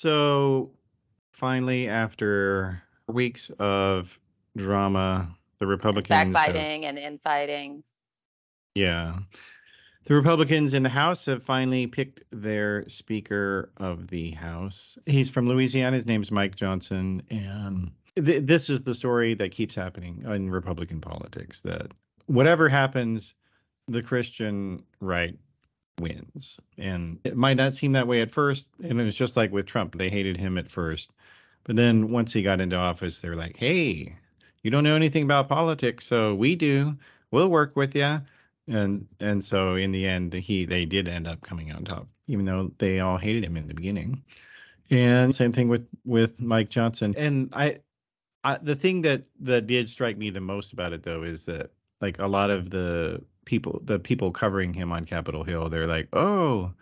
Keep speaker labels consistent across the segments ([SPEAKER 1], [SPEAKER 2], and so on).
[SPEAKER 1] So finally, after weeks of drama, the Republicans have-
[SPEAKER 2] Backbiting and infighting.
[SPEAKER 1] yeah. The Republicans in the House have finally picked their Speaker of the House. He's from Louisiana. His name's Mike Johnson. And th- this is the story that keeps happening in Republican politics that whatever happens, the Christian right wins. And it might not seem that way at first. And it was just like with Trump, they hated him at first. But then once he got into office, they're like, hey, you don't know anything about politics, so we do. We'll work with you and and so in the end he they did end up coming on top even though they all hated him in the beginning and same thing with with mike johnson and i, I the thing that that did strike me the most about it though is that like a lot of the people the people covering him on capitol hill they're like oh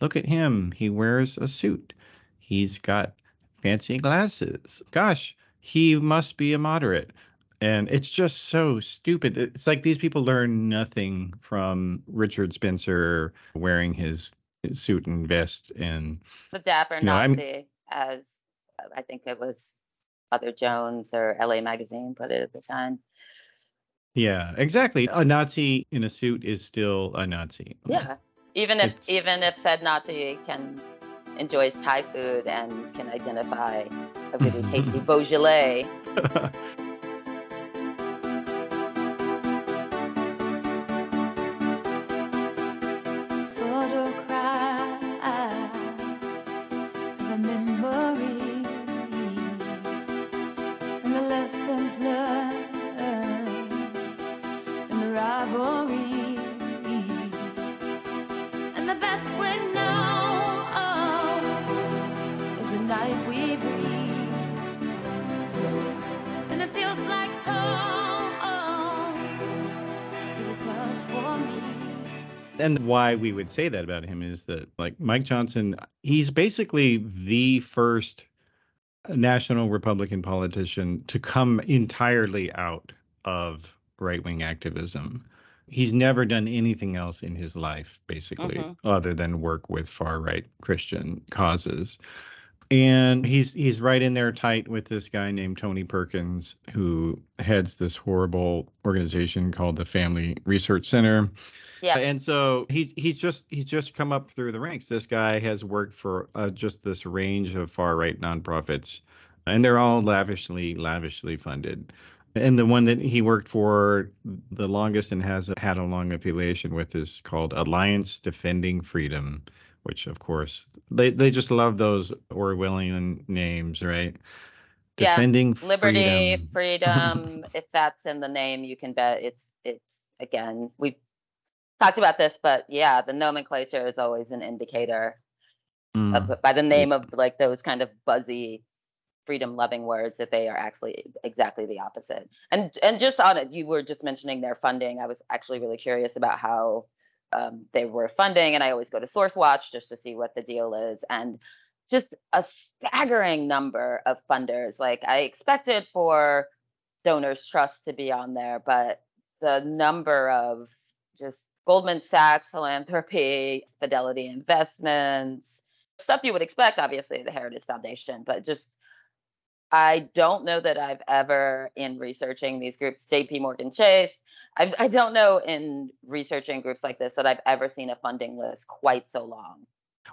[SPEAKER 1] look at him he wears a suit he's got fancy glasses gosh he must be a moderate and it's just so stupid. It's like these people learn nothing from Richard Spencer wearing his, suit and vest and
[SPEAKER 2] The dapper
[SPEAKER 1] No, I'm-
[SPEAKER 2] Nazi, as uh, I think it was Mother Jones or LA Magazine put it at the time.
[SPEAKER 1] Yeah, exactly. A Nazi in a suit is still a Nazi.
[SPEAKER 2] Yeah. Even if
[SPEAKER 1] It's-
[SPEAKER 2] even if said Nazi can enjoys Thai food and can identify a really tasty Beaujolais.
[SPEAKER 3] and
[SPEAKER 1] why we would say that about him is that like Mike Johnson, he's basically the first national Republican politician to come entirely out of right wing activism. He's never done anything else in his life, basically,
[SPEAKER 2] Mhm.
[SPEAKER 1] other than work with far right Christian causes. And he's he's right in there tight with this guy named Tony Perkins, who heads this horrible organization called the Family Research Center.
[SPEAKER 2] Yeah.
[SPEAKER 1] And so he he's just he's just come up through the ranks. This guy has worked for uh, just this range of far right nonprofits, and they're all lavishly lavishly funded. And the one that he worked for the longest and has had a long affiliation with is called Alliance Defending Freedom, which of course they they just love those Orwellian names, right?
[SPEAKER 2] Yeah,
[SPEAKER 1] Defending
[SPEAKER 2] Liberty,
[SPEAKER 1] freedom.
[SPEAKER 2] freedom, if that's in the name, you can bet it's it's again, we've talked about this, but yeah, the nomenclature is always an indicator
[SPEAKER 1] Mm.
[SPEAKER 2] of, by the name of like those kind of buzzy freedom loving words that they are actually exactly the opposite. And and just on it you were just mentioning their funding. I was actually really curious about how um, they were funding and i always go to source watch just to see what the deal is. And just a staggering number of funders. Like i expected for donors trust to be on there but the number of just goldman sachs philanthropy fidelity investments stuff you would expect, obviously, the Heritage Foundation, but just I don't know that I've ever, in researching these groups, JP Morgan Chase, I, I don't know in researching groups like this that I've ever seen a funding list quite so long.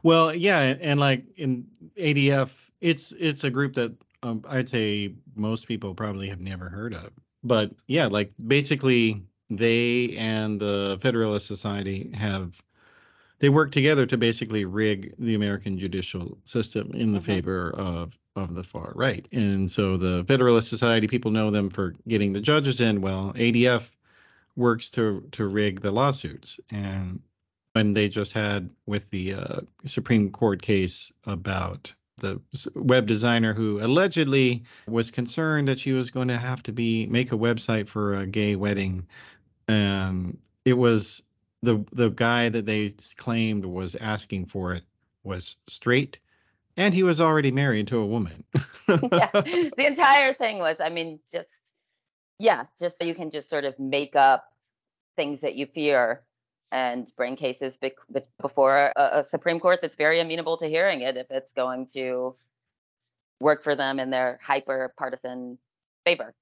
[SPEAKER 1] Well, yeah, and, like in ADF, it's it's a group that um, I'd say most people probably have never heard of. But yeah, like basically they and the Federalist Society have they work together to basically rig the American judicial system in the
[SPEAKER 2] Mhm.
[SPEAKER 1] favor of of the far right. And so the Federalist Society people know them for getting the judges in. Well, ADF works to to rig the lawsuits and when they just had with the uh, Supreme Court case about the web designer who allegedly was concerned that she was going to have to be make a website for a gay wedding. Um, it was the the guy that they claimed was asking for it was straight, and he was already married to a woman.
[SPEAKER 2] yeah, the entire thing was, I mean, just yeah, just so you can just sort of make up things that you fear and bring cases bec- be- before a, a Supreme Court that's very amenable to hearing it if it's going to work for them in their hyper partisan favor.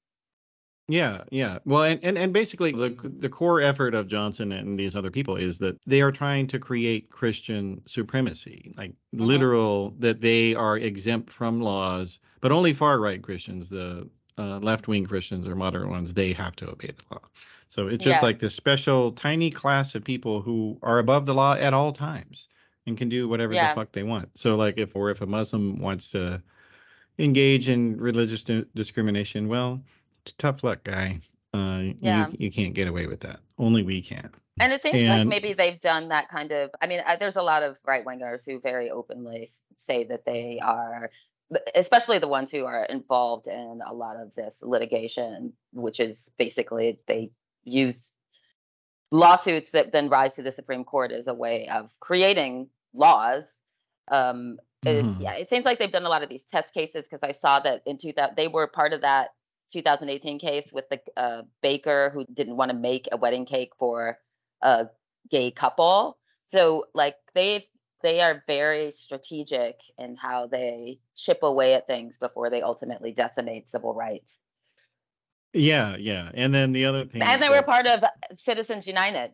[SPEAKER 1] Yeah, yeah. Well, and, and and basically the the core effort of Johnson and these other people is that they are trying to create Christian supremacy, like literal that they are exempt from laws, but only far right Christians, the uh, left wing Christians or moderate ones, they have to obey the law. So it's just
[SPEAKER 2] Yeah.
[SPEAKER 1] like this special tiny class of people who are above the law at all times and can do whatever
[SPEAKER 2] Yeah.
[SPEAKER 1] the fuck they want. So like if or if a Muslim wants to engage in religious di- discrimination, well, tough luck, guy. Uh,
[SPEAKER 2] Yeah.
[SPEAKER 1] you you can't get away with that. Only we can.
[SPEAKER 2] And it seems like maybe they've done that kind of. I mean, I, there's a lot of right wingers who very openly say that they are, especially the ones who are involved in a lot of this litigation, which is basically they use lawsuits that then rise to the Supreme Court as a way of creating laws. Um, it-
[SPEAKER 1] Mhm.
[SPEAKER 2] yeah, it seems like they've done a lot of these test cases because I saw that in 2000 they were part of that 2018 case with the uh, baker who didn't want to make a wedding cake for a gay couple. So like they they are very strategic in how they chip away at things before they ultimately decimate civil rights.
[SPEAKER 1] Yeah, yeah. And then the other thing
[SPEAKER 2] And they were part of Citizens United.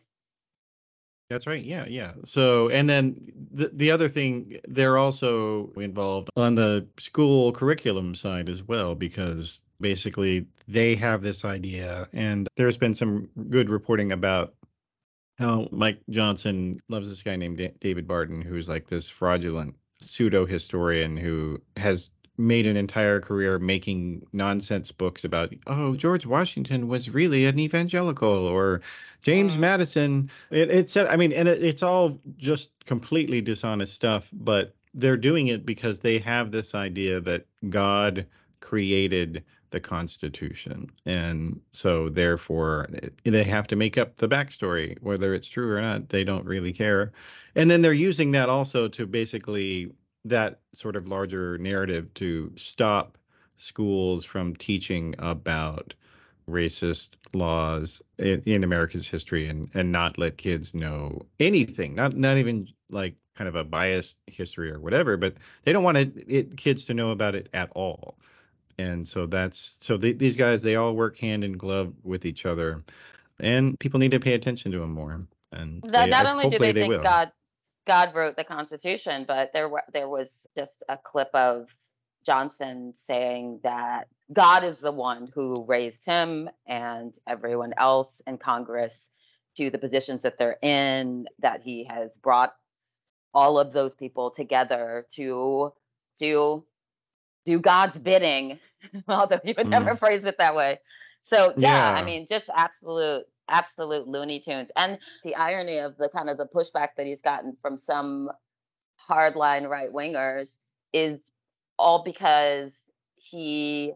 [SPEAKER 1] That's right. Yeah, yeah. So, and then the the other thing, they're also involved on the school curriculum side as well, because basically they have this idea, and there's been some good reporting about how Mike Johnson loves this guy named David Barton, who's like this fraudulent pseudo historian who has made an entire career making nonsense books about, oh, George Washington was really an evangelical, or James. Madison. It, said I mean, and it, it's all just completely dishonest stuff, but they're doing it because they have this idea that God created the Constitution. And so, therefore, eh, they have to make up the backstory, whether it's true or not. They don't really care. And then they're using that also to basically that sort of larger narrative to stop schools from teaching about racist laws in, in America's history and and not let kids know anything not not even like kind of a biased history or whatever but they don't want it, it kids to know about it at all and so that's so the, these guys they all work hand in glove with each other and people need to pay attention to them more and
[SPEAKER 2] That
[SPEAKER 1] they-
[SPEAKER 2] not only do
[SPEAKER 1] hopefully
[SPEAKER 2] they think
[SPEAKER 1] will.
[SPEAKER 2] God God wrote the Constitution, but there were there was just a clip of Johnson saying that God is the one who raised him and everyone else in Congress to the positions that they're in, that he has brought all of those people together to do do God's bidding, although he would mm-hmm. never phrase it that way. So yeah, I mean, just absolute absolute Looney Tunes. And the irony of the kind of the pushback that he's gotten from some hardline right wingers is all because he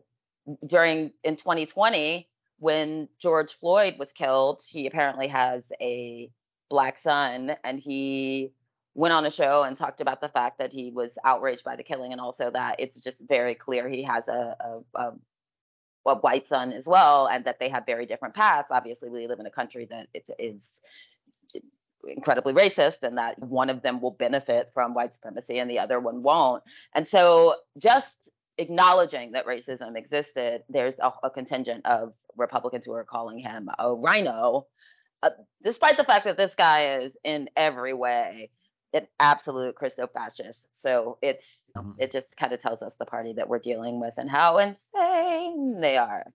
[SPEAKER 2] during in 2020 when George Floyd was killed, he apparently has a black son and he went on a show and talked about the fact that he was outraged by the killing and also that it's just very clear he has a, a, a white son as well, and that they have very different paths. Obviously, we live in a country that it is incredibly racist, and that one of them will benefit from white supremacy and the other one won't. And so, just acknowledging that racism existed, there's a, a contingent of Republicans who are calling him a RINO, uh, despite the fact that this guy is in every way an absolute Christo fascist. So it's
[SPEAKER 1] Mhm.
[SPEAKER 2] it just kind of tells us the party that we're dealing with and how insane they are.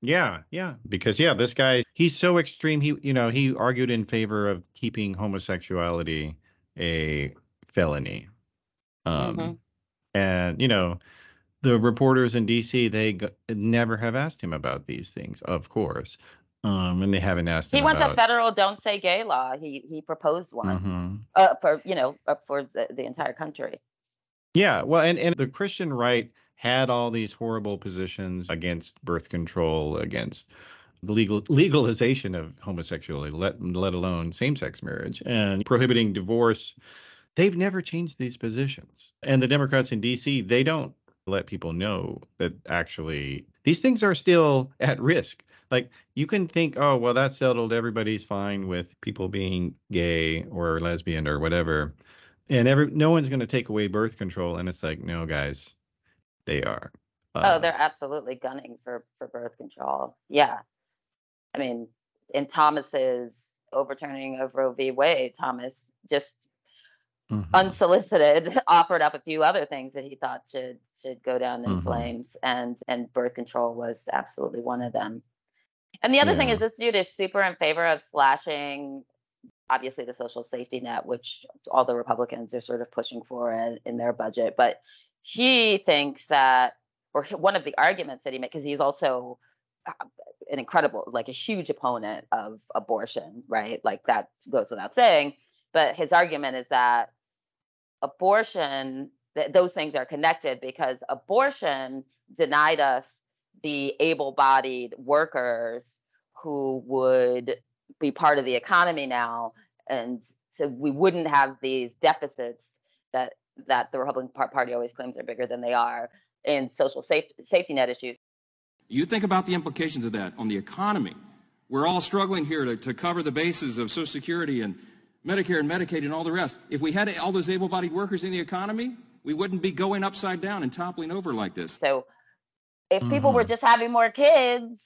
[SPEAKER 1] Yeah, yeah. Because yeah, this guy, he's so extreme. He, you know, he argued in favor of keeping homosexuality a felony. Um
[SPEAKER 2] Mhm.
[SPEAKER 1] and you know, the reporters in DC, they g- never have asked him about these things, of course. Um and they haven't asked
[SPEAKER 2] He wants a federal "Don't Say Gay" law. He he proposed one
[SPEAKER 1] Mhm.
[SPEAKER 2] uh, for you know uh, for the, the entire country.
[SPEAKER 1] Yeah, well, and, and the Christian right had all these horrible positions against birth control, against legal legalization of homosexuality, let let alone same-sex marriage, and prohibiting divorce. They've never changed these positions. And the Democrats in D.C. they don't let people know that actually these things are still at risk. Like you can think, oh, well, that's settled. Everybody's fine with people being gay or lesbian or whatever. And every no one's going to take away birth control. And it's like, no, guys, they are.
[SPEAKER 2] Oh,
[SPEAKER 1] Uh,
[SPEAKER 2] they're absolutely gunning for for birth control. Yeah. I mean, in Thomas's overturning of Roe v. Wade, Thomas just
[SPEAKER 1] mhm.
[SPEAKER 2] unsolicited offered up a few other things that he thought should should go down in
[SPEAKER 1] Mhm.
[SPEAKER 2] flames and and birth control was absolutely one of them and the other thing is this dude is super in favor of slashing obviously the social safety net which all the republicans are sort of pushing for in, in their budget. But he thinks that or one of the arguments that he made because he's also uh, an incredible like a huge opponent of abortion right? Like that goes without saying. But his argument is that abortion th- those things are connected because abortion denied us the able-bodied workers who would be part of the economy now and so we wouldn't have these deficits that that the republican party always claims are bigger than they are in social safety safety net issues
[SPEAKER 4] You think about the implications of that on the economy. We're all struggling here to, to cover the bases of Social Security and Medicare and Medicaid and all the rest. If we had all those able bodied workers in the economy, we wouldn't be going upside down and toppling over like this.
[SPEAKER 2] so if people were
[SPEAKER 1] Mhm.
[SPEAKER 2] just having more kids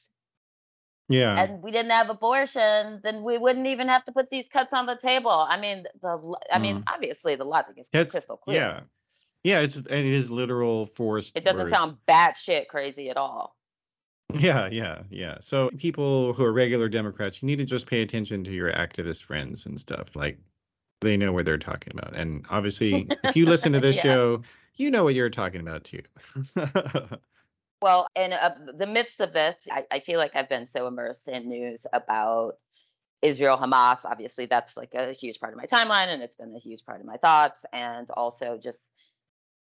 [SPEAKER 1] yeah.
[SPEAKER 2] and we didn't have abortion, then we wouldn't even have to put these cuts on the table. I mean, the I mean, obviously the logic is
[SPEAKER 1] That's
[SPEAKER 2] crystal clear.
[SPEAKER 1] yeah. Yeah, it's and it is literal forced.
[SPEAKER 2] It doesn't
[SPEAKER 1] birth.
[SPEAKER 2] sound batshit crazy at all.
[SPEAKER 1] Yeah, yeah, yeah. So people who are regular Democrats, you need to just pay attention to your activist friends and stuff. Like they know what they're talking about. And obviously, if you listen to this
[SPEAKER 2] Yeah.
[SPEAKER 1] show, you know what you're talking about too.
[SPEAKER 2] Well, in uh, the midst of this, I, I feel like I've been so immersed in news about Israel Hamas. Obviously, that's like a huge part of my timeline, and it's been a huge part of my thoughts, and also just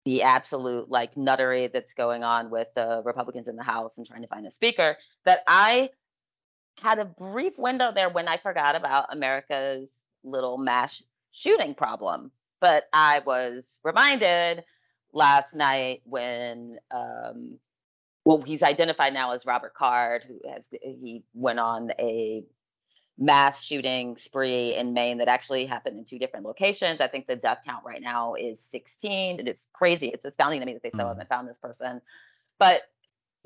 [SPEAKER 2] the absolute like nuttery that's going on with the Republicans in the House and trying to find a speaker. That I had a brief window there when I forgot about America's little mass shooting problem, but I was reminded last night when um, well, he's identified now as Robert Card, who has he went on a mass shooting spree in Maine that actually happened in two different locations. I think the death count right now is 16. And it's crazy. It's astounding to me that they still
[SPEAKER 1] Mhm.
[SPEAKER 2] haven't found this person. But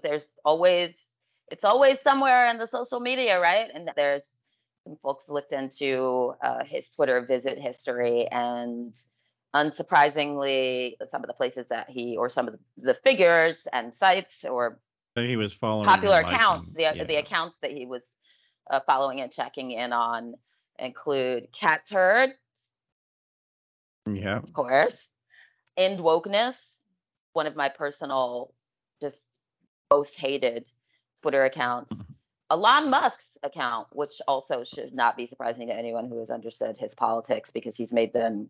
[SPEAKER 2] there's always it's always somewhere in the social media, right? And there's some folks looked into uh, his Twitter visit history and unsurprisingly some of the places that he or some of the, figures and sites or
[SPEAKER 1] that he was following
[SPEAKER 2] popular accounts the, the accounts that he was uh, following and checking in on include Catturd
[SPEAKER 1] Yeah.
[SPEAKER 2] of course. End wokeness one of my personal just most hated twitter accounts.
[SPEAKER 1] Mhm.
[SPEAKER 2] Elon Musk's account, which also should not be surprising to anyone who has understood his politics because he's made them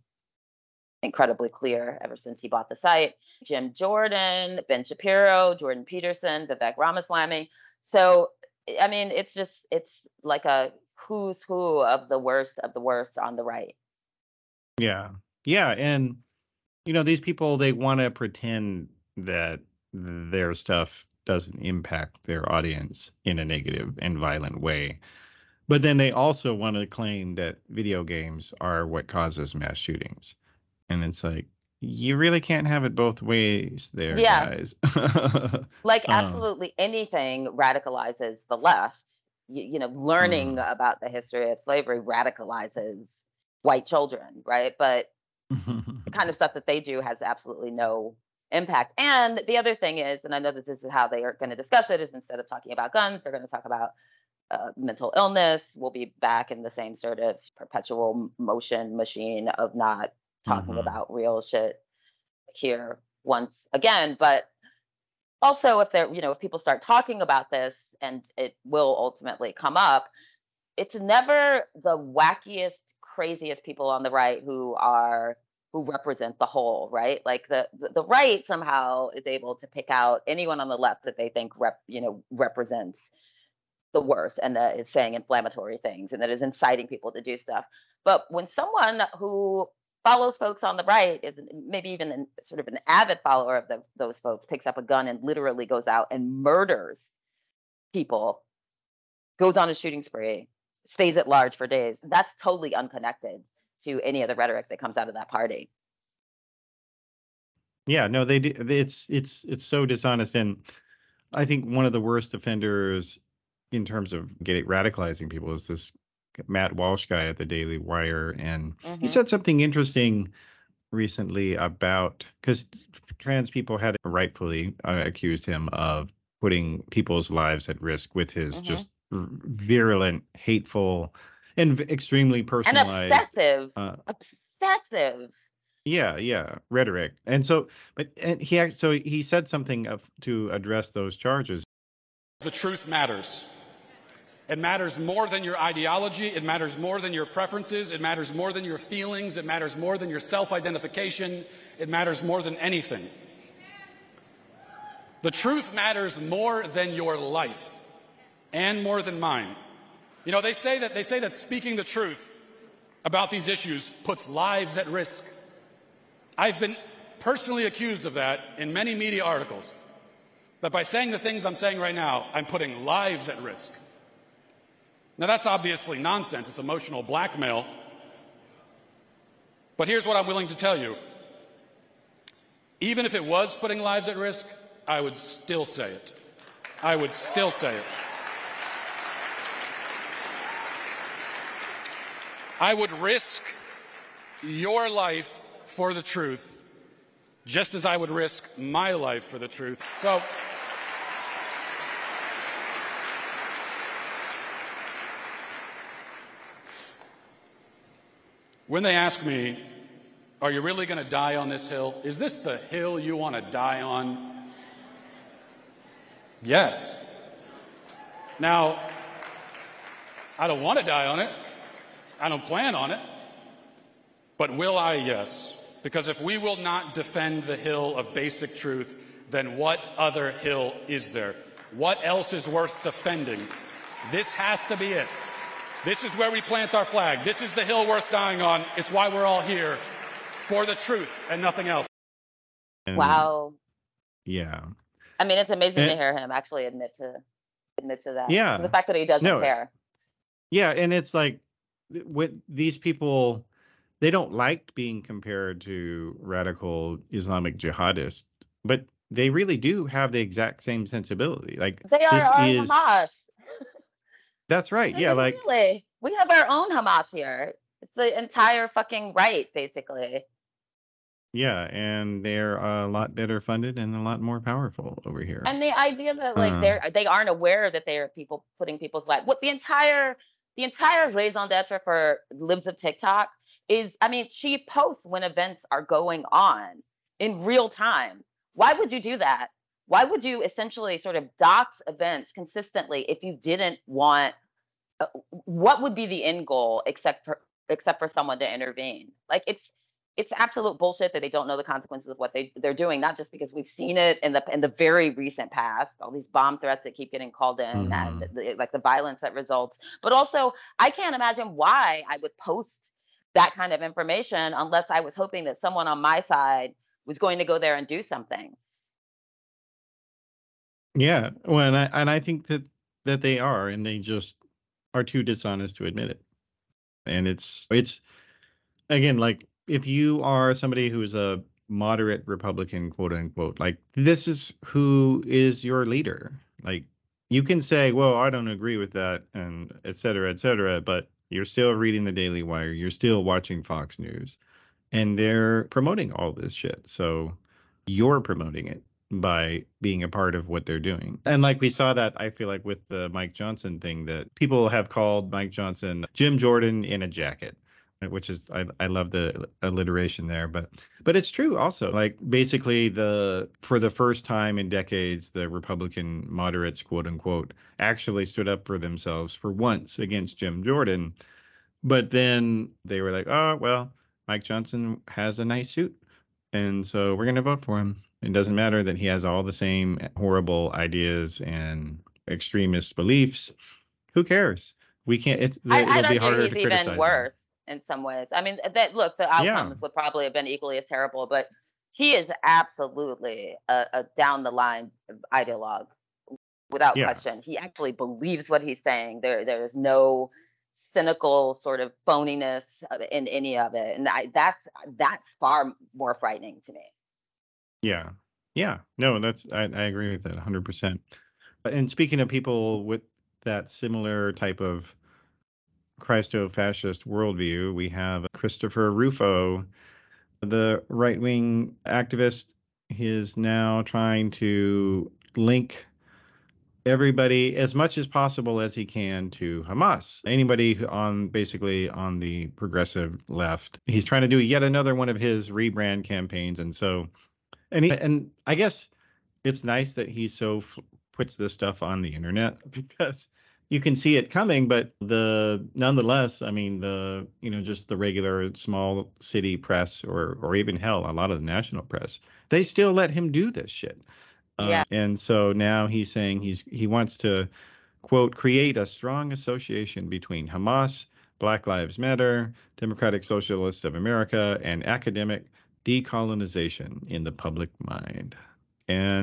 [SPEAKER 2] incredibly clear ever since he bought the site. Jim Jordan, Ben Shapiro, Jordan Peterson, Vivek Ramaswamy. So, I mean, it's just, it's like a who's who of the worst of the worst on the right.
[SPEAKER 1] Yeah. Yeah. And, you know, these people, they want to pretend that their stuff doesn't impact their audience in a negative and violent way. But then they also want to claim that video games are what causes mass shootings. And it's like, you really can't have it both ways there,
[SPEAKER 2] Yeah.
[SPEAKER 1] guys.
[SPEAKER 2] Like,
[SPEAKER 1] Um,
[SPEAKER 2] absolutely anything radicalizes the left. You, you know, learning
[SPEAKER 1] Mm.
[SPEAKER 2] about the history of slavery radicalizes white children, right? But the kind of stuff that they do has absolutely no impact. And the other thing is, and I know that this is how they are going to discuss it, is instead of talking about guns, they're going to talk about uh, mental illness. We'll be back in the same sort of perpetual motion machine of not talking
[SPEAKER 1] Mhm.
[SPEAKER 2] about real shit here once again. But also, if they're, you know, if people start talking about this and it will ultimately come up, it's never the wackiest, craziest people on the right who are who represent the whole, right? Like the, the right somehow is able to pick out anyone on the left that they think rep, you know, represents the worst and that is saying inflammatory things and that is inciting people to do stuff. But when someone who follows folks on the right, is maybe even an, sort of an avid follower of the, those folks, picks up a gun and literally goes out and murders people, goes on a shooting spree, stays at large for days. That's totally unconnected to any of the rhetoric that comes out of that party.
[SPEAKER 1] Yeah, no, they do. It's it's it's so dishonest, and I think one of the worst offenders in terms of getting radicalizing people is this Matt Walsh guy at the Daily Wire, and he
[SPEAKER 2] Mhm.
[SPEAKER 1] said something interesting recently about because trans people had rightfully uh, accused him of putting people's lives at risk with his
[SPEAKER 2] Mhm.
[SPEAKER 1] just virulent, hateful, and v- extremely
[SPEAKER 2] And obsessive,
[SPEAKER 1] Uh,
[SPEAKER 2] obsessive.
[SPEAKER 1] yeah, yeah, rhetoric. And so, but and he so he said something of to address those charges.
[SPEAKER 5] The truth matters. It matters more than your ideology. It matters more than your preferences. It matters more than your feelings. It matters more than your self identification. It matters more than anything. The truth matters more than your life and more than mine. You know, they say that, they say that speaking the truth about these issues puts lives at risk. I've been personally accused of that in many media articles. That by saying the things I'm saying right now, I'm putting lives at risk. Now, that's obviously nonsense. It's emotional blackmail. But here's what I'm willing to tell you. Even if it was putting lives at risk, I would still say it. I would still say it. I would risk your life for the truth, just as I would risk my life for the truth. So, when they ask me, Are you really going to die on this hill? Is this the hill you want to die on? Yes. Now, I don't want to die on it. I don't plan on it. But will I? Yes. Because if we will not defend the hill of basic truth, then what other hill is there? What else is worth defending? This has to be it. This is where we plant our flag. This is the hill worth dying on. It's why we're all here for the truth and nothing else.
[SPEAKER 1] And,
[SPEAKER 2] Wow.
[SPEAKER 1] Yeah.
[SPEAKER 2] I mean, it's amazing to hear him actually admit to admit to that.
[SPEAKER 1] Yeah.
[SPEAKER 2] The fact that he doesn't
[SPEAKER 1] No,
[SPEAKER 2] care.
[SPEAKER 1] Yeah, and it's like th- what these people they don't like being compared to radical Islamic jihadists, but they really do have the exact same sensibility. Like
[SPEAKER 2] They are
[SPEAKER 1] this is
[SPEAKER 2] Hamas.
[SPEAKER 1] That's right. Yeah, like
[SPEAKER 2] Really. We have our own Hamas here. It's the entire fucking right, basically.
[SPEAKER 1] yeah, and they're a lot better funded and a lot more powerful over here.
[SPEAKER 2] And the idea that like
[SPEAKER 1] Uh.
[SPEAKER 2] they're they aren't aware that they are people putting people's lives. What the entire the entire raison d'etre for Libs of TikTok is, I mean, she posts when events are going on in real time. Why would you do that? Why would you essentially sort of dox events consistently if you didn't want? Uh, What would be the end goal except for except for someone to intervene? Like it's it's absolute bullshit that they don't know the consequences of what they they're doing. Not just because we've seen it in the in the very recent past, all these bomb threats that keep getting called in, and
[SPEAKER 1] Mhm.
[SPEAKER 2] the, like the violence that results. But also, I can't imagine why I would post that kind of information unless I was hoping that someone on my side was going to go there and do something.
[SPEAKER 1] Yeah, well, and I and I think that that they are, and they just are too dishonest to admit it. And it's it's again like if you are somebody who's a moderate Republican, quote unquote, like this is who is your leader. Like you can say, well, I don't agree with that, and et cetera, et cetera, but you're still reading the Daily Wire, you're still watching Fox News, and they're promoting all this shit. So you're promoting it by being a part of what they're doing. And like we saw that, I feel like with the Mike Johnson thing, that people have called Mike Johnson Jim Jordan in a jacket, which is I, I love the alliteration there. But but it's true also. Like basically the for the first time in decades, the Republican moderates, quote unquote, actually stood up for themselves for once against Jim Jordan. But then they were like, oh well, Mike Johnson has a nice suit. And so we're going to vote for him. It doesn't matter that he has all the same horrible ideas and extremist beliefs. Who cares? We can't. It's
[SPEAKER 2] I,
[SPEAKER 1] it'll
[SPEAKER 2] I'd
[SPEAKER 1] be
[SPEAKER 2] argue
[SPEAKER 1] harder
[SPEAKER 2] he's
[SPEAKER 1] to criticize.
[SPEAKER 2] even
[SPEAKER 1] him.
[SPEAKER 2] worse in some ways. I mean, that look, the
[SPEAKER 1] Yeah.
[SPEAKER 2] outcomes would probably have been equally as terrible, but he is absolutely a, a down the line ideologue without
[SPEAKER 1] Yeah.
[SPEAKER 2] question. He actually believes what he's saying. There, there is no cynical sort of phoniness in any of it, and I, that's that's far more frightening to me.
[SPEAKER 1] Yeah. Yeah. No, that's I, I agree with that 100%. And speaking of people with that similar type of Christo-fascist worldview, we have Christopher Rufo, the right-wing activist. He is now trying to link everybody as much as possible as he can to Hamas. Anybody on basically on the progressive left. He's trying to do yet another one of his rebrand campaigns, and so and he, and I guess it's nice that he so f- puts this stuff on the internet because you can see it coming but the nonetheless i mean the you know just the regular small city press or or even hell a lot of the national press they still let him do this shit Uh,
[SPEAKER 2] Yeah.
[SPEAKER 1] and so now he's saying he's he wants to quote create a strong association between hamas black lives matter democratic socialists of america and academic decolonization in the public mind.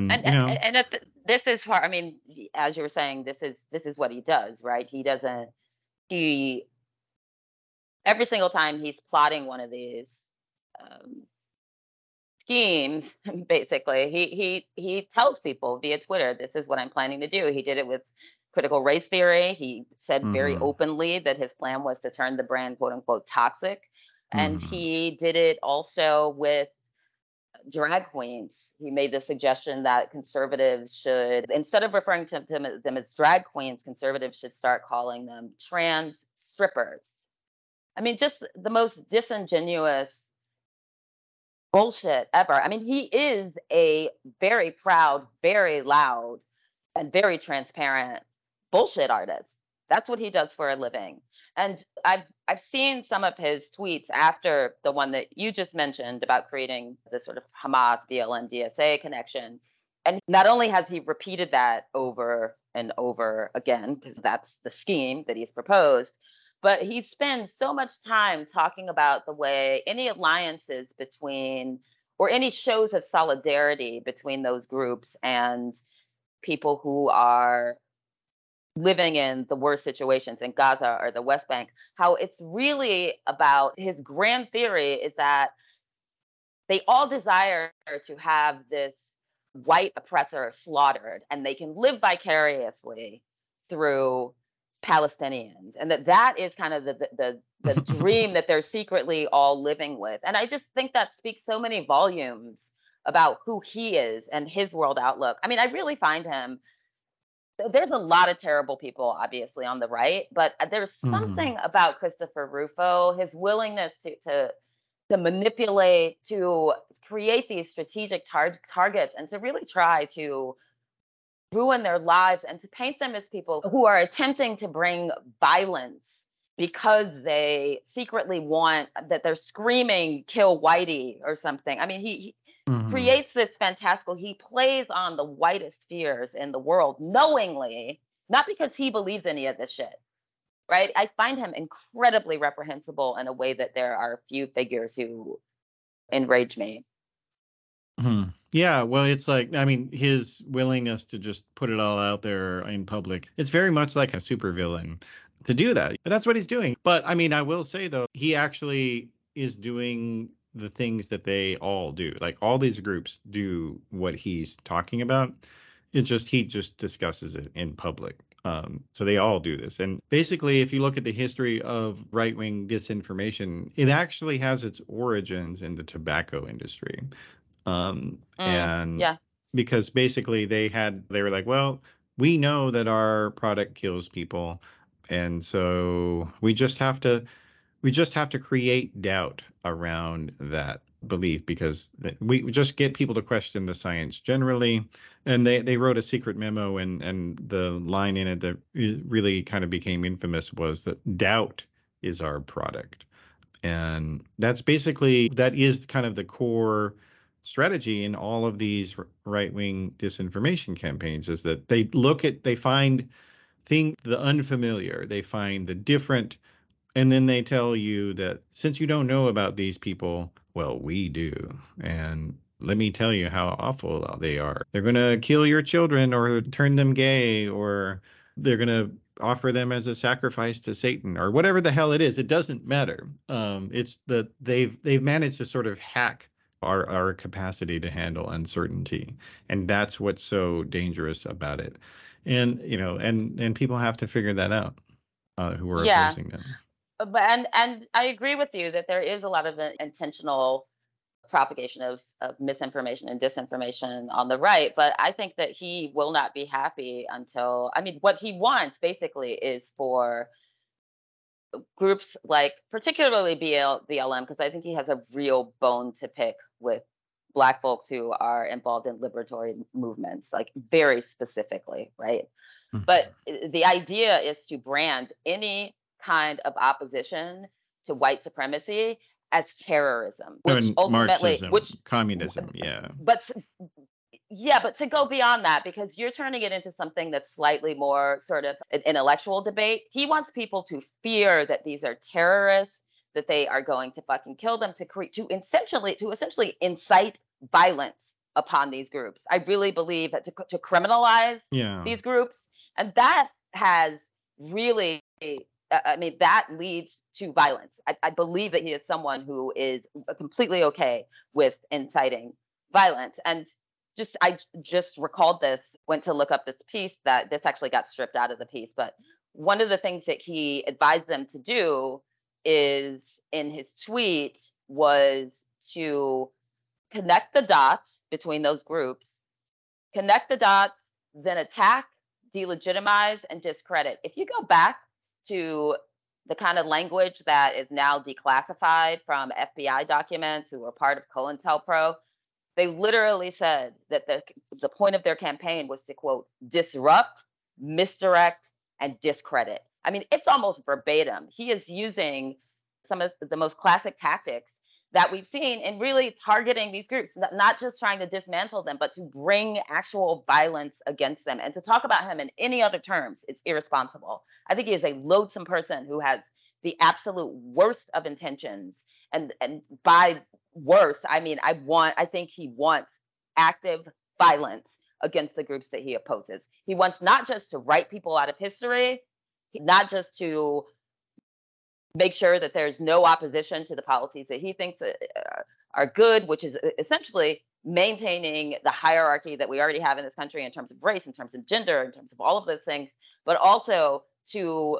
[SPEAKER 1] And,
[SPEAKER 2] and
[SPEAKER 1] you know
[SPEAKER 2] and, and this is part i mean as you were saying this is this is what he does right? He doesn't he every single time he's plotting one of these um, schemes basically he he he tells people via twitter this is what i'm planning to do. He did it with critical race theory. He said very
[SPEAKER 1] Mhm.
[SPEAKER 2] openly that his plan was to turn the brand quote unquote toxic and
[SPEAKER 1] Mhm.
[SPEAKER 2] he did it also with drag queens. He made the suggestion that conservatives should, instead of referring to them, them as drag queens, conservatives should start calling them trans strippers. I mean, just the most disingenuous bullshit ever. I mean, he is a very proud, very loud, and very transparent bullshit artist. That's what he does for a living. And I've I've seen some of his tweets after the one that you just mentioned about creating the sort of Hamas BLM DSA connection. And not only has he repeated that over and over again, because that's the scheme that he's proposed, but he spends so much time talking about the way any alliances between or any shows of solidarity between those groups and people who are living in the worst situations in Gaza or the West Bank, how it's really about his grand theory is that they all desire to have this white oppressor slaughtered and they can live vicariously through Palestinians and that that is kind of the the the, the dream that they're secretly all living with and I just think that speaks so many volumes about who he is and his world outlook. I mean, I really find him there's a lot of terrible people obviously on the right but uh, there's
[SPEAKER 1] Mhm.
[SPEAKER 2] something about christopher rufo his willingness to to to manipulate to create these strategic tar- targets and to really try to ruin their lives and to paint them as people who are attempting to bring violence because they secretly want that they're screaming kill whitey or something i mean he,
[SPEAKER 1] Mhm.
[SPEAKER 2] creates this fantastical he plays on the whitest fears in the world knowingly not because he believes any of this shit right i find him incredibly reprehensible in a way that there are few figures who enrage me
[SPEAKER 1] Mhm. Yeah, well, it's like I mean, his willingness to just put it all out there in public. It's very much like a supervillain to do that. But that's what he's doing. But I mean, I will say though, he actually is doing the things that they all do. Like all these groups do what he's talking about. It just he just discusses it in public. Um, so they all do this. And basically, if you look at the history of right wing disinformation, it actually has its origins in the tobacco industry. Um,
[SPEAKER 2] Mm,
[SPEAKER 1] and
[SPEAKER 2] yeah.
[SPEAKER 1] because basically they had, they were like, well, we know that our product kills people. And so we just have to, we just have to create doubt around that belief because we just get people to question the science generally and they they wrote a secret memo and and the line in it that really kind of became infamous was that doubt is our product. And that's basically that is kind of the core strategy in all of these right-wing disinformation campaigns is that they look at they find thing the unfamiliar they find the different and then they tell you that since you don't know about these people, well, we do. And let me tell you how awful they are. They're going to kill your children or turn them gay or they're going to offer them as a sacrifice to Satan or whatever the hell it is. It doesn't matter. Um, it's that they've they've managed to sort of hack our our capacity to handle uncertainty, and that's what's so dangerous about it. And you know, and and people have to figure that out uh, who are
[SPEAKER 2] Yeah.
[SPEAKER 1] opposing them.
[SPEAKER 2] Uh, but and and I agree with you that there is a lot of uh, intentional propagation of, of misinformation and disinformation on the right. But I think that he will not be happy until I mean what he wants basically is for groups like particularly BL, BLM because I think he has a real bone to pick with black folks who are involved in liberatory movements like very specifically right
[SPEAKER 1] Mhm.
[SPEAKER 2] but the idea is to brand any kind of opposition to white supremacy as terrorism which ultimately
[SPEAKER 1] Marxism,
[SPEAKER 2] which
[SPEAKER 1] communism, yeah.
[SPEAKER 2] but yeah but to go beyond that because you're turning it into something that's slightly more sort of an intellectual debate he wants people to fear that these are terrorists that they are going to fucking kill them to create to essentially to essentially incite violence upon these groups i really believe that to, to criminalize
[SPEAKER 1] Yeah.
[SPEAKER 2] these groups and that has really Uh, i mean that leads to violence. I, I believe that he is someone who is completely okay with inciting violence. And just I just recalled this went to look up this piece that this actually got stripped out of the piece but one of the things that he advised them to do is in his tweet was to connect the dots between those groups connect the dots then attack delegitimize and discredit. If you go back to the kind of language that is now declassified from FBI documents who were part of COINTELPRO, they literally said that the, the point of their campaign was to quote, disrupt, misdirect, and discredit. I mean, it's almost verbatim. He is using some of the most classic tactics that we've seen in really targeting these groups, not, just trying to dismantle them, but to bring actual violence against them. And to talk about him in any other terms, it's irresponsible. I think he is a loathsome person who has the absolute worst of intentions. And and by worst, I mean I want I think he wants active violence against the groups that he opposes. He wants not just to write people out of history, not just to make sure that there's no opposition to the policies that he thinks uh, are good, which is uh, essentially maintaining the hierarchy that we already have in this country in terms of race, in terms of gender, in terms of all of those things, but also to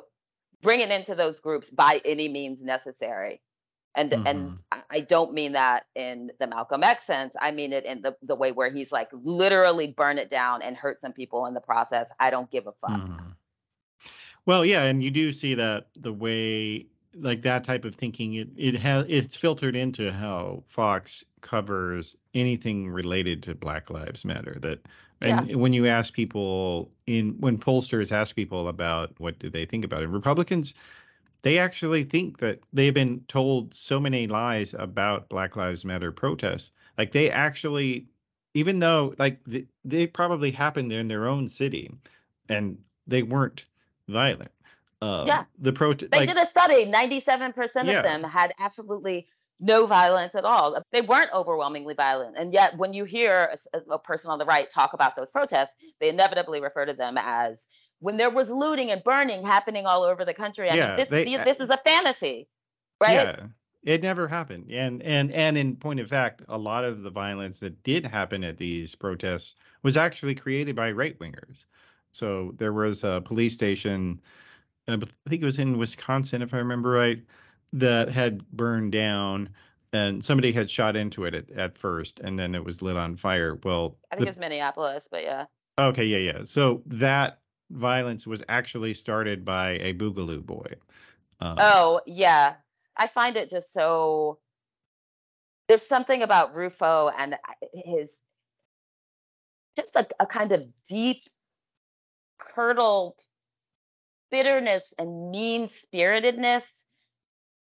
[SPEAKER 2] bring it into those groups by any means necessary. And and
[SPEAKER 1] Mhm.
[SPEAKER 2] I- don't mean that in the Malcolm X sense. I mean it in the, the way where he's like literally burn it down and hurt some people in the process. I don't give a fuck.
[SPEAKER 1] Mhm. Well, yeah, and you do see that the way like that type of thinking it it has it's filtered into how Fox covers anything related to Black Lives Matter that and when you ask people in when pollsters ask people about what do they think about it Republicans they actually think that they've been told so many lies about Black Lives Matter protests like they actually even though like they, they probably happened in their own city and they weren't violent. Um,
[SPEAKER 2] Yeah.
[SPEAKER 1] the protest
[SPEAKER 2] They
[SPEAKER 1] like
[SPEAKER 2] did a study. Ninety-seven percent
[SPEAKER 1] Yeah.
[SPEAKER 2] of them had absolutely no violence at all. They weren't overwhelmingly violent, and yet when you hear a, a person on the right talk about those protests, they inevitably refer to them as when there was looting and burning happening all over the country. I
[SPEAKER 1] Yeah,
[SPEAKER 2] mean, this,
[SPEAKER 1] they-
[SPEAKER 2] these- this is a fantasy, right?
[SPEAKER 1] Yeah, it never happened. And and and in point of fact, a lot of the violence that did happen at these protests was actually created by right wingers. So there was a police station, uh, I think it was in Wisconsin, if I remember right, that had burned down, and somebody had shot into it at, at first, and then it was lit on fire. Well,
[SPEAKER 2] I think
[SPEAKER 1] the-
[SPEAKER 2] it's Minneapolis, but yeah.
[SPEAKER 1] Okay, yeah, yeah. So that violence was actually started by a Boogaloo boy. Um,
[SPEAKER 2] Oh, yeah. I find it just so. There's something about Rufo and his just a, a kind of deep, curdled bitterness and mean spiritedness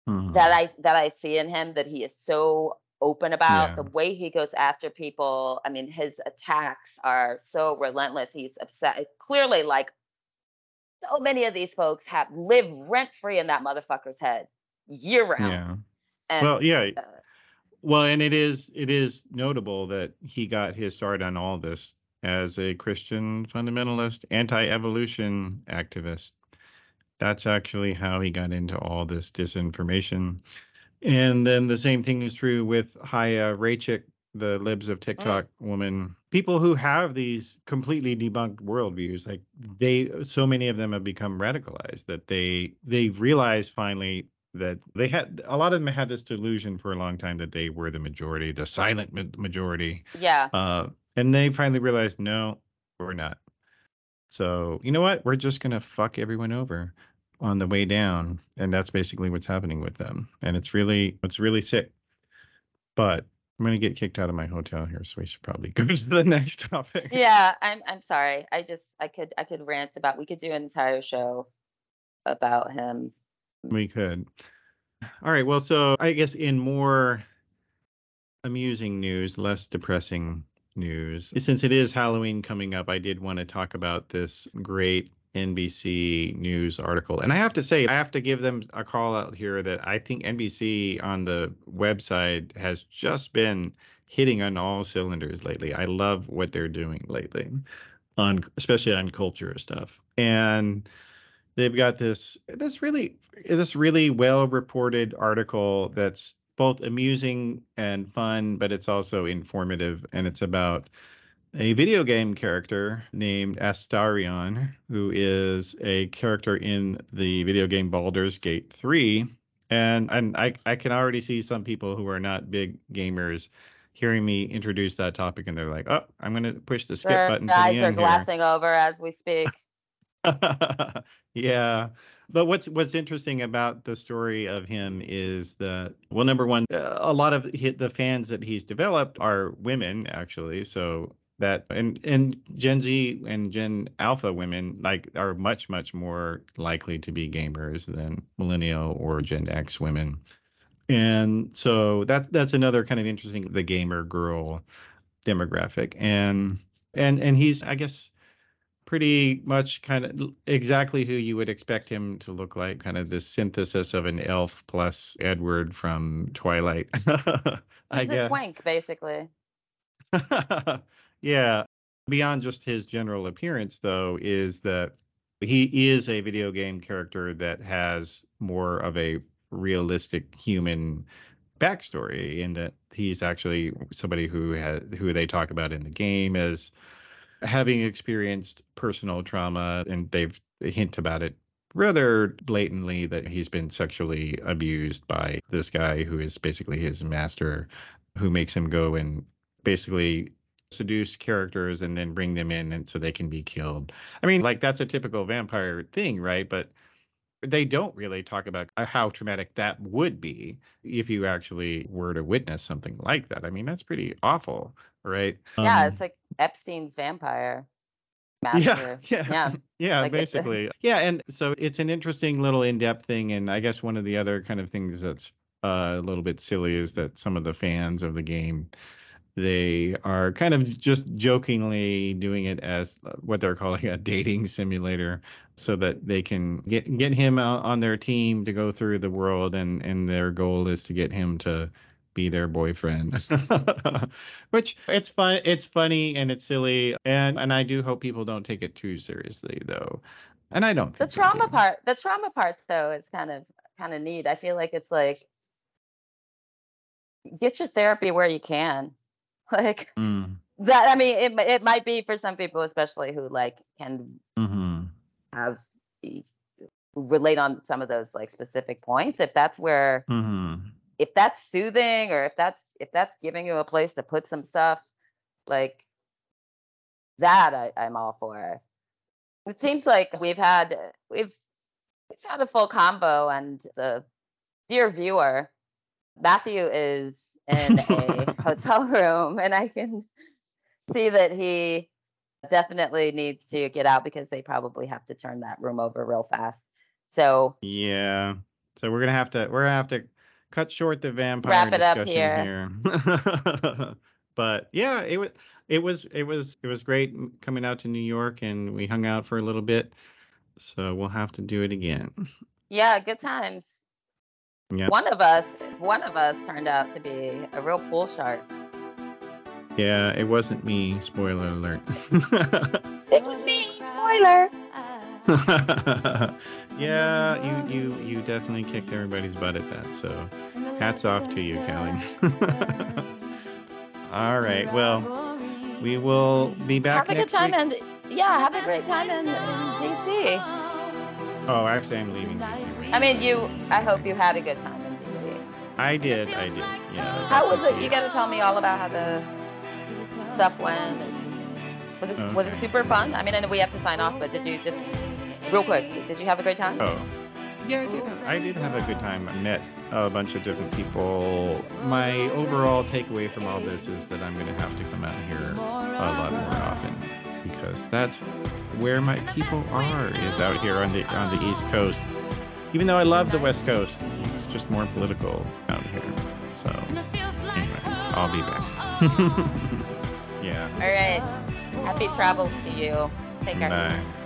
[SPEAKER 1] mhm.
[SPEAKER 2] that I that I see in him that he is so open about
[SPEAKER 1] Yeah.
[SPEAKER 2] the way he goes after people. I mean, his attacks are so relentless. He's upset, clearly like so many of these folks have live rent free in that motherfucker's head year round.
[SPEAKER 1] Yeah.
[SPEAKER 2] And,
[SPEAKER 1] Well, yeah.
[SPEAKER 2] uh,
[SPEAKER 1] Well, and it is it is notable that he got his start on all this as a Christian fundamentalist, anti-evolution activist. That's actually how he got into all this disinformation. And then the same thing is true with Chaya Raichik, the libs of TikTok woman. People who have these completely debunked worldviews, like they, so many of them have become radicalized that they they've realized finally that they had a lot of them had this delusion for a long time that they were the majority, the silent majority.
[SPEAKER 2] yeah.
[SPEAKER 1] Uh, and they finally realized, no, we're not. So you know what? We're just gonna fuck everyone over on the way down, and that's basically what's happening with them. And it's really, it's really sick. But I'm gonna get kicked out of my hotel here, so we should probably go to the next topic.
[SPEAKER 2] Yeah, I'm I'm sorry. I just I could I could rant about we could do an entire show about him.
[SPEAKER 1] We could. All right. Well, so I guess in more amusing news, less depressing news, since it is Halloween coming up, I did want to talk about this great NBC News article. And I have to say, I have to give them a call out here that I think NBC on the website has just been hitting on all cylinders lately. I love what they're doing lately on especially on culture stuff. And they've got this this really this really well reported article that's both amusing and fun but it's also informative and it's about a video game character named Astarion who is a character in the video game Baldur's Gate 3 and and I I can already see some people who are not big gamers hearing me introduce that topic and they're like, "Oh, I'm going to push the skip
[SPEAKER 2] Their
[SPEAKER 1] button to the
[SPEAKER 2] eyes
[SPEAKER 1] end
[SPEAKER 2] are
[SPEAKER 1] here."
[SPEAKER 2] glassing over as we speak.
[SPEAKER 1] yeah but what's what's interesting about the story of him is that well number one a lot of the fans that he's developed are women actually so that and and gen z and gen alpha women like are much much more likely to be gamers than millennial or gen x women. And so that's that's another kind of interesting the gamer girl demographic. And and and he's i guess pretty much kind of exactly who you would expect him to look like kind of this synthesis of an elf plus edward from twilight i
[SPEAKER 2] He's a
[SPEAKER 1] guess.
[SPEAKER 2] twank, basically.
[SPEAKER 1] yeah beyond just his general appearance though is that he is a video game character that has more of a realistic human backstory in that he's actually somebody who had who they talk about in the game as having experienced personal trauma and they've hint about it rather blatantly that he's been sexually abused by this guy who is basically his master who makes him go and basically seduce characters and then bring them in and so they can be killed. I mean, like that's a typical vampire thing, right? But they don't really talk about how traumatic that would be if you actually were to witness something like that. I mean, that's pretty awful, right?
[SPEAKER 2] yeah,
[SPEAKER 1] Um,
[SPEAKER 2] it's like Epstein's vampire
[SPEAKER 1] yeah,
[SPEAKER 2] master.
[SPEAKER 1] yeah,
[SPEAKER 2] yeah.
[SPEAKER 1] yeah,
[SPEAKER 2] Like it's a-
[SPEAKER 1] basically. Yeah, and so it's an interesting little in-depth thing, and I guess one of the other kind of things that's uh, a little bit silly is that some of the fans of the game they are kind of just jokingly doing it as uh, what they're calling a dating simulator so that they can get get him out on their team to go through the world and and their goal is to get him to be their boyfriend which it's fun it's funny and it's silly and and i do hope people don't take it too seriously though and i don't
[SPEAKER 2] The trauma part, the trauma part though is kind of kind of neat. I feel like it's like get your therapy where you can. Like
[SPEAKER 1] Mm,
[SPEAKER 2] that I mean it it might be for some people especially who like can
[SPEAKER 1] mhm.
[SPEAKER 2] have relate on some of those like specific points if that's where
[SPEAKER 1] Mhm.
[SPEAKER 2] if that's soothing or if that's if that's giving you a place to put some stuff like that I, i'm all for it seems like we've had we've we've had a full combo and the dear viewer matthew is in a hotel room and i can see that he definitely needs to get out because they probably have to turn that room over real fast so
[SPEAKER 1] Yeah. So we're gonna have to we're gonna have to cut short the vampire
[SPEAKER 2] it up
[SPEAKER 1] discussion here. but yeah, it was it was it was it was great coming out to New York and we hung out for a little bit.
[SPEAKER 6] so we'll have to do it again.
[SPEAKER 2] Yeah, good times.
[SPEAKER 6] Yeah.
[SPEAKER 2] One of us, one of us turned out to be a real pool shark.
[SPEAKER 6] Yeah, it wasn't me. Spoiler alert.
[SPEAKER 2] It was me. Spoiler.
[SPEAKER 6] yeah, you you you definitely kicked everybody's butt at that. So hats off to you, Kali. All right. Well, we will be back
[SPEAKER 2] Have a good time
[SPEAKER 6] week.
[SPEAKER 2] and yeah, have a great time in, in DC.
[SPEAKER 6] Oh, actually, I'm leaving DC.
[SPEAKER 2] I mean, you. I hope you had a good time in DC.
[SPEAKER 6] I did. I did. Yeah.
[SPEAKER 2] How was it? You got to tell me all about how the stuff went. Was it was it super fun? I mean, I know we have to sign off, but did you just real quick? Did you have a great time?
[SPEAKER 6] Oh, yeah, I did. Have, I did have a good time. I met a bunch of different people. My overall takeaway from all this is that I'm going to have to come out here a lot more often because that's where my people are. Is out here on the on the East Coast. Even though I love the West Coast, it's just more political out here. So anyway, I'll be back. yeah.
[SPEAKER 2] All right. Happy travels to you. Take care.
[SPEAKER 6] Bye.